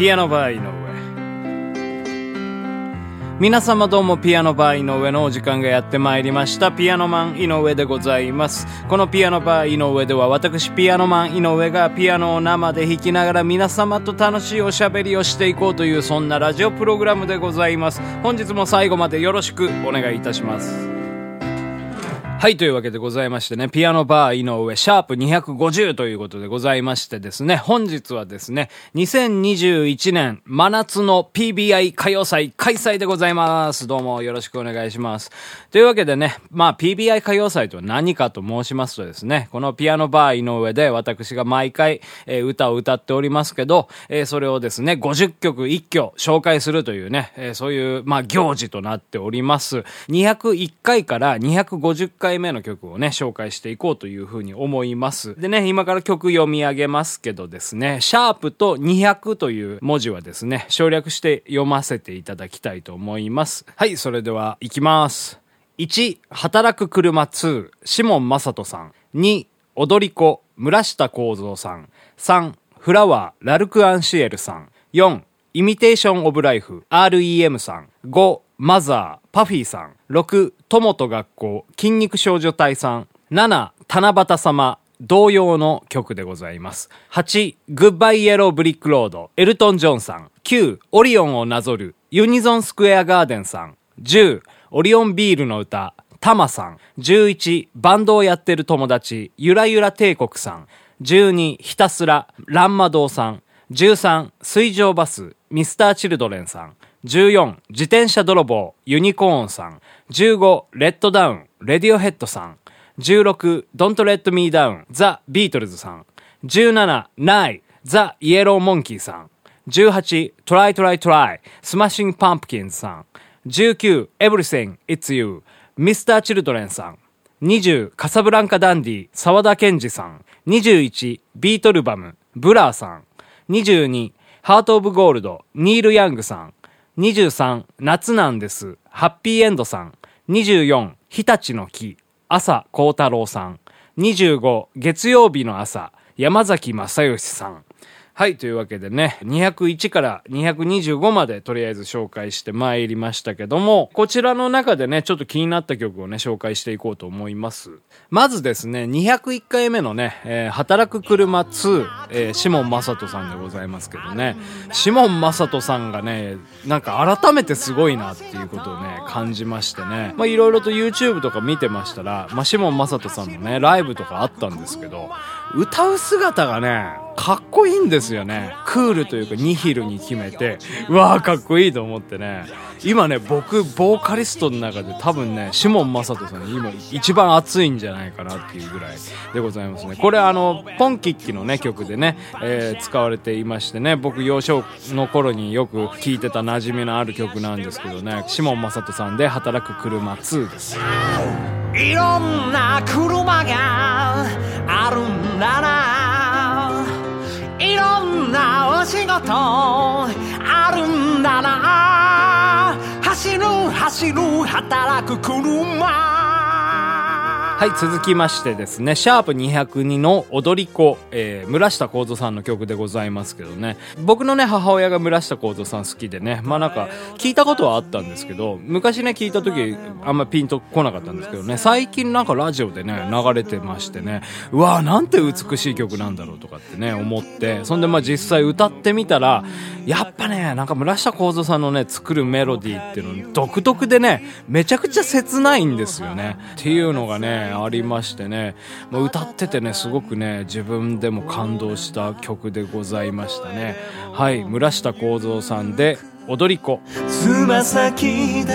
ピアノバー井上。皆様どうもピアノバー井上のお時間がやってまいりました。ピアノマン井上でございます。このピアノバー井上では私ピアノマン井上がピアノを生で弾きながら皆様と楽しいおしゃべりをしていこうというそんなラジオプログラムでございます。本日も最後までよろしくお願いいたします。はい、というわけでございましてね、ピアノバー井上、シャープ250ということでございましてですね、本日はですね、2021年真夏の PBI 歌謡祭開催でございます。どうもよろしくお願いします。というわけでね、まあ PBI 歌謡祭とは何かと申しますとですね、このピアノバー井上で私が毎回、えー、歌を歌っておりますけど、えー、それをですね、50曲一挙紹介するというね、えー、そういう、まあ行事となっております。201回から250回回目の曲をね、紹介していこうというふうに思います。でね、今から曲読み上げますけどですね、シャープと200という文字はですね、省略して読ませていただきたいと思います。はい、それでは行きます。1、働く車2、シモン正人さん。2、踊り子、村下幸三さん。3、フラワー、ラルク・アンシエルさん。4、イミテーション・オブ・ライフ、REM さん。5、マザー、パフィーさん。6、友と学校、筋肉少女隊さん。7、七夕様、同様の曲でございます。8、グッバイイエローブリックロード、エルトン・ジョンさん。9、オリオンをなぞる、ユニゾンスクエアガーデンさん。10、オリオンビールの歌、タマさん。11、バンドをやってる友達、ゆらゆら帝国さん。12、ひたすら、ランマドさん。13、水上バス、ミスターチルドレンさん。14、自転車泥棒、ユニコーンさん。15、 Let Down、レディオヘッドさん。16、Don't Let Me Down、ザ・ビートルズさん。17、ナイ、ザ・イエローモンキーさん。18、Try Try Try、スマッシングパンプキンズさん。19、Everything, It's You、ミスター・チルドレンさん。20、カサブランカ・ダンディ、沢田研二さん。21、 Beetlebum、ブラーさん。22、 Heart of Gold、ニール・ヤングさん。23、夏なんです。はっぴいえんどさん。24、日立の木。朝幸太郎さん。25、月曜日の朝。山崎まさよしさん。はい、というわけでね、201から225までとりあえず紹介してまいりましたけども、こちらの中でね、ちょっと気になった曲をね、紹介していこうと思います。まずですね、201回目のね、えー、働く車2、えー、シモン正人さんでございますけどね、シモン正人さんがね、なんか改めてすごいなっていうことをね、感じましてね、まあいろいろと YouTube とか見てましたら、まあシモン正人さんのね、ライブとかあったんですけど、歌う姿がね、かっこいいんですよね。クールというかニヒルに決めて、うわーかっこいいと思ってね。今ね、僕、ボーカリストの中で多分ね、シモン・マサトさん今一番熱いんじゃないかなっていうぐらいでございますね。これあの、ポンキッキのね、曲でね、えー、使われていましてね、僕幼少の頃によく聴いてた馴染みのある曲なんですけどね、シモン・マサトさんで働く車2です。いろんな車があるんだな。いろんなお仕事あるんだな。走る走る働く車。はい、続きましてですね、シャープ202の踊り子、えー、村下幸三さんの曲でございますけどね、僕のね、母親が村下幸三さん好きでね、まあなんか、聞いたことはあったんですけど、昔ね、聞いた時、あんまピンとこなかったんですけどね、最近なんかラジオでね、流れてましてね、うわぁ、なんて美しい曲なんだろうとかってね、思って、そんでまあ実際歌ってみたら、やっぱね、なんか村下幸三さんのね、作るメロディーっていうの、独特でね、めちゃくちゃ切ないんですよね。っていうのがね、ありましてね、まあ、歌っててねすごくね自分でも感動した曲でございましたね。はい村下幸三さんで踊り子。つま先で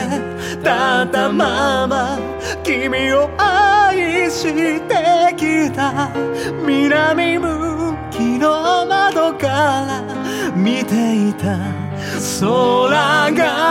立ったまま君を愛してきた。南向きの窓から見ていた。空が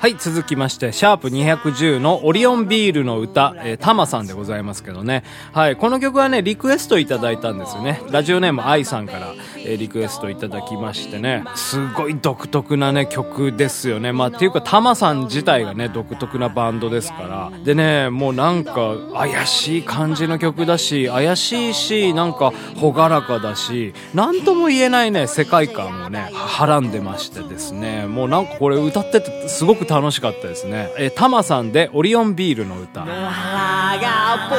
はい、続きまして、シャープ210のオリオンビールの歌、えー、タマさんでございますけどね。はい、この曲はね、リクエストいただいたんですよね。ラジオネーム愛さんから、えー、リクエストいただきましてね、すごい独特なね、曲ですよね。まあ、っていうか、タマさん自体がね、独特なバンドですから。でね、もうなんか、怪しい感じの曲だし、怪しいし、なんか、ほがらかだし、なんとも言えないね、世界観をね、はらんでましてですね、もうなんかこれ歌っててすごく楽しかったですね。えー、タマさんでオリオンビールの歌。野原が僕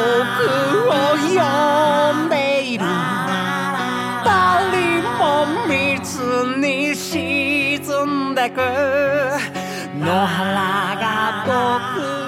を呼んでいる。誰も見ずに沈んでく。野原が僕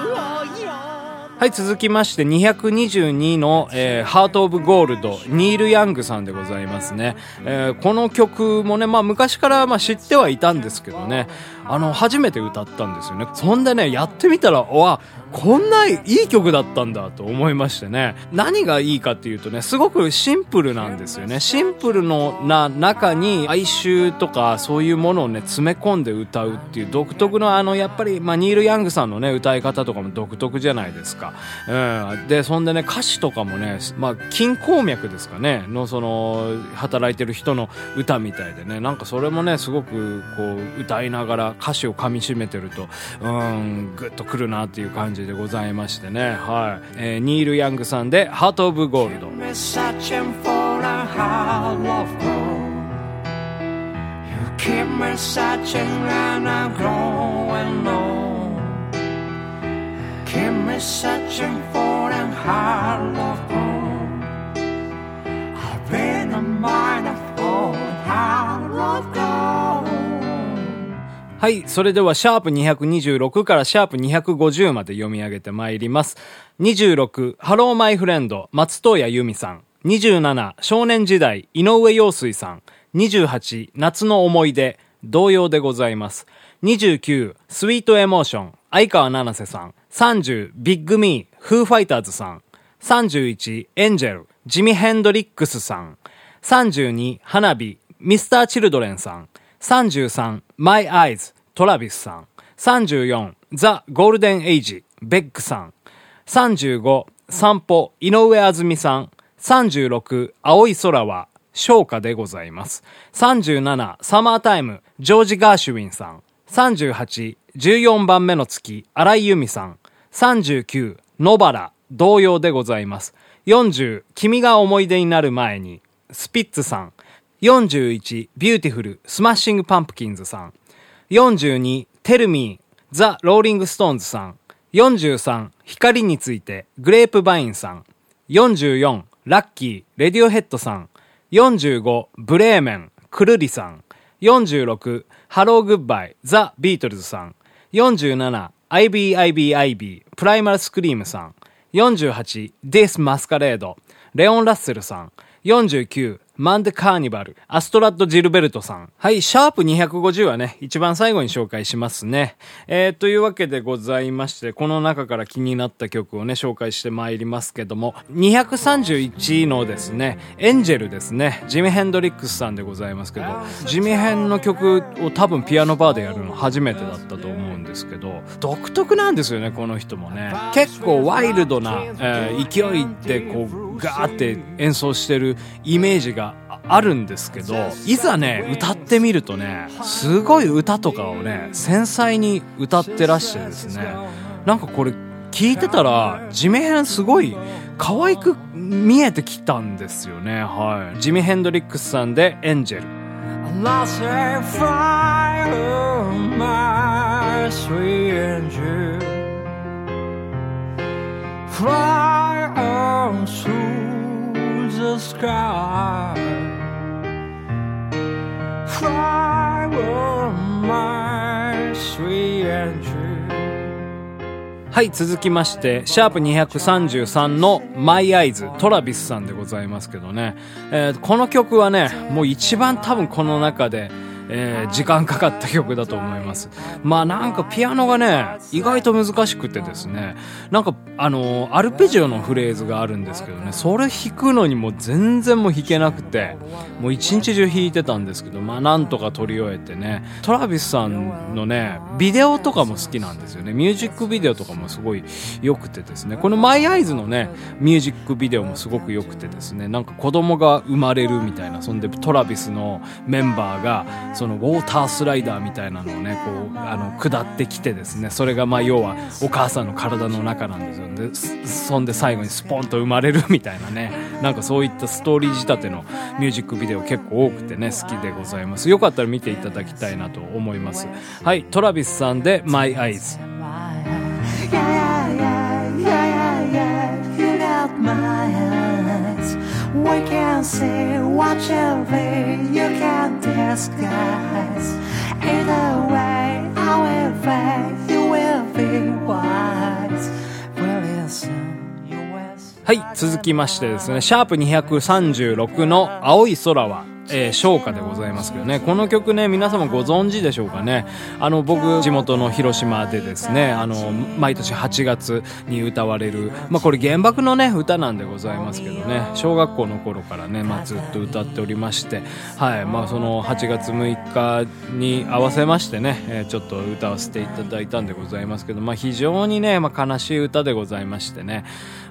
はい、続きまして222の、えー、ハートオブゴールド、ニール・ヤングさんでございますね。えー、この曲もね、まあ昔からまあ知ってはいたんですけどね、あの、初めて歌ったんですよね。そんでね、やってみたら、わ、こんないい曲だったんだと思いましてね。何がいいかっていうとね、すごくシンプルなんですよね。シンプルのな中に哀愁とかそういうものをね、詰め込んで歌うっていう独特のあの、やっぱり、まあ、ニール・ヤングさんのね、歌い方とかも独特じゃないですか。うん。で、そんでね、歌詞とかもね、まあ、筋鉱脈ですかね、のその、働いてる人の歌みたいでね、なんかそれもね、すごくこう、歌いながら歌詞を噛み締めてると、うん、ぐっとくるなっていう感じでございましてね。はい。えー、ニール・ヤングさんで、ハート・オブ・ゴールド。Keep me searching and I'm growing old. Keep me searching for a heart of gold. I've been a miner for a heart of gold. はい。それでは、シャープ226からシャープ250まで読み上げてまいります。26、 Hello, my friend、松任谷由実さん。27、少年時代、井上陽水さん。28、夏の思い出、童謡でございます。29、 Sweet Emotion、相川七瀬さん。30、 Big Me、フーファイターズさん。31、エンジェル、ジミ・ヘンドリックスさん。32、花火、ミスター・チルドレンさん。33、My Eyes、トラビスさん。34、ザ・ゴールデン・エイジ、ベックさん。35、散歩、井上あずみさん。36、青い空は、昇華でございます。37、サマータイム、ジョージ・ガーシュウィンさん。38、14番目の月、荒井由美さん。39、野原、童謡でございます。40、君が思い出になる前に、スピッツさん。41、 Beautiful、スマッシングパンプキンズさん。42、 Tell Me、ザ・ローリングストーンズさん。43、光について、グレープバインさん。44、 Lucky、レディオヘッドさん。45、ブレーメン、くるりさん。46、 Hello Goodbye、ザ・ビートルズさん。47、IBIBIB、プライマルスクリームさん。48、ディス・マスカレード、レオン・ラッセルさん。49、マンデカーニバル、アストラッド・ジルベルトさん。はい、シャープ250はね、一番最後に紹介しますね。えー、というわけでございまして、この中から気になった曲をね、紹介してまいりますけども、231のですね、エンジェルですね、ジミ・ヘンドリックスさんでございますけど、ジミヘンの曲を多分ピアノバーでやるの初めてだったと思うんですけど、独特なんですよね、この人もね。結構ワイルドな、えー、勢いでこう、ガーって演奏してるイメージがあるんですけど、いざね、歌ってみるとね、すごい歌とかをね、繊細に歌ってらしてですね、なんかこれ聞いてたら、地面編すごい可愛く見えてきたんですよね。はい。ジミ・ヘンドリックスさんでエンジェル。Fly on through the sky. Fly on my sweet angel. はい、続きまして、シャープ233のマイアイズ、トラビスさんでございますけどね。えー、この曲はね、もう一番多分この中で、えー、時間かかった曲だと思います。まあなんかピアノがね、意外と難しくてですね、なんかあの、アルペジオのフレーズがあるんですけどね、それ弾くのにも全然もう弾けなくて、もう一日中弾いてたんですけど、まあなんとか取り終えてね、トラビスさんのね、ビデオとかも好きなんですよね。ミュージックビデオとかもすごい良くてですね、このマイアイズのね、ミュージックビデオもすごく良くてですね、なんか子供が生まれるみたいな、そんでトラビスのメンバーが、そのそのウォータースライダーみたいなのをね、こう、あの、下ってきてですね、それがまあ要はお母さんの体の中なんですよ。で、そんで最後にスポンと生まれるみたいなね、なんかそういったストーリー仕立てのミュージックビデオ結構多くてね、好きでございます。よかったら見ていただきたいなと思います。はい、トラビスさんで My Eyes。We can see whatever you can disguise. Either way, however, you will be wise. Well, listen, はい、続きましてですね、シャープ236の青い空はえー、昇華でございますけどね。この曲ね、皆様ご存知でしょうかね。あの、僕、地元の広島でですね、あの、毎年8月に歌われる、まあ、これ原爆のね、歌なんでございますけどね、小学校の頃からね、まあ、ずっと歌っておりまして、はい、まあ、その8月6日に合わせましてね、えー、ちょっと歌わせていただいたんでございますけど、まあ、非常にね、まあ、悲しい歌でございましてね、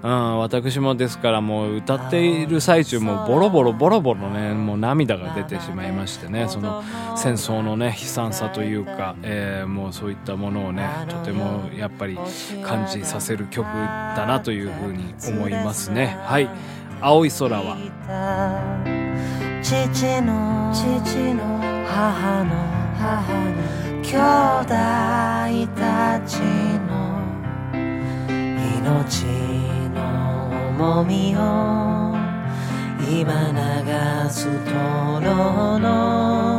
うん、私もですからもう歌っている最中もボロボロボロボロね、もう涙が出てしまいましてね、その戦争のね、悲惨さというか、えー、もうそういったものをね、とてもやっぱり感じさせる曲だなというふうに思いますね。はい。青い空は。父の、父の、母の、母の、兄弟たちの命重みを今流す灯の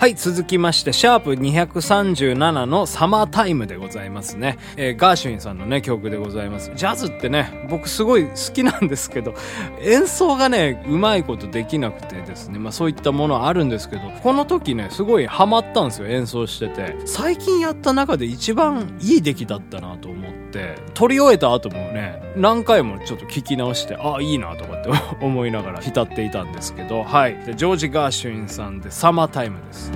はい、続きまして、シャープ237のサマータイムでございますね。えー、ガーシュインさんのね、曲でございます。ジャズってね、僕すごい好きなんですけど、演奏がね、うまいことできなくてですね、まあそういったものはあるんですけど、この時ね、すごいハマったんですよ、演奏してて。最近やった中で一番いい出来だったなと思って、撮り終えた後もね、何回もちょっと聞き直して、あ、いいなとかと思いながら浸っていたんですけど、はい、ジョージ・ガーシュインさんで「サマータイム」です。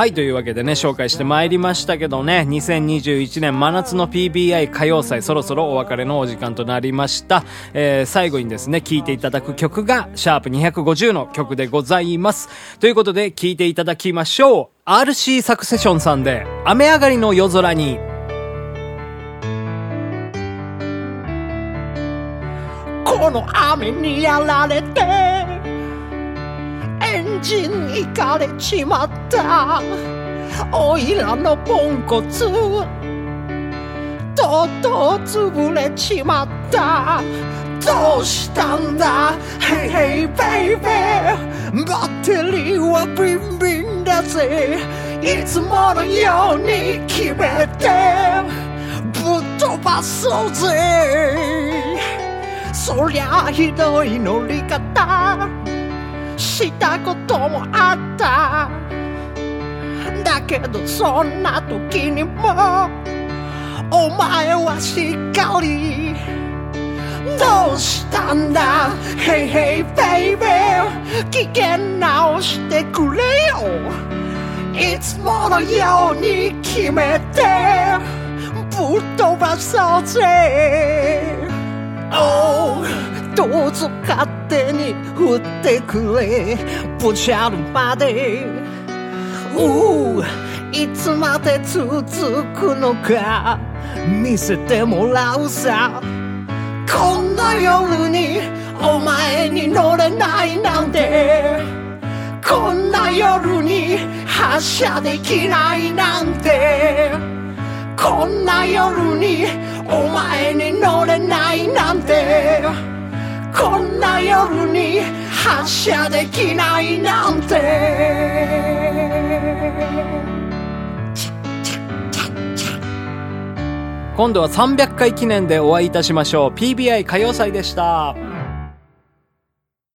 はい、というわけでね、紹介してまいりましたけどね、2021年真夏の PBI 歌謡祭、そろそろお別れのお時間となりました。えー、最後にですね、聴いていただく曲が、シャープ250の曲でございます。ということで、聴いていただきましょう。RC サクセションさんで、雨上がりの夜空に、この雨にやられてエンジンいかれちまった。おいらのポンコツ。とうとう潰れちまった。どうしたんだ？Hey hey baby バッテリーはビンビンだぜ。いつものように決めて。ぶっ飛ばそうぜ。そりゃひどい乗り方。したこともあった。だけどそんな時にもお前はしっかりどうしたんだ？Hey hey baby 危険直してくれよ。いつものように決めてぶっ飛ばそうぜ。Oh どうぞ勝手に振ってくれ。ぶちゃるまで。ういつまで続くのか見せてもらうさ。こんな夜にお前に乗れないなんて。こんな夜に発射できないなんて。こんな夜にお前に乗れないなんて。こんな夜に発射できないなんて。今度は300回記念でお会いいたしましょう。PBI 歌謡祭でした。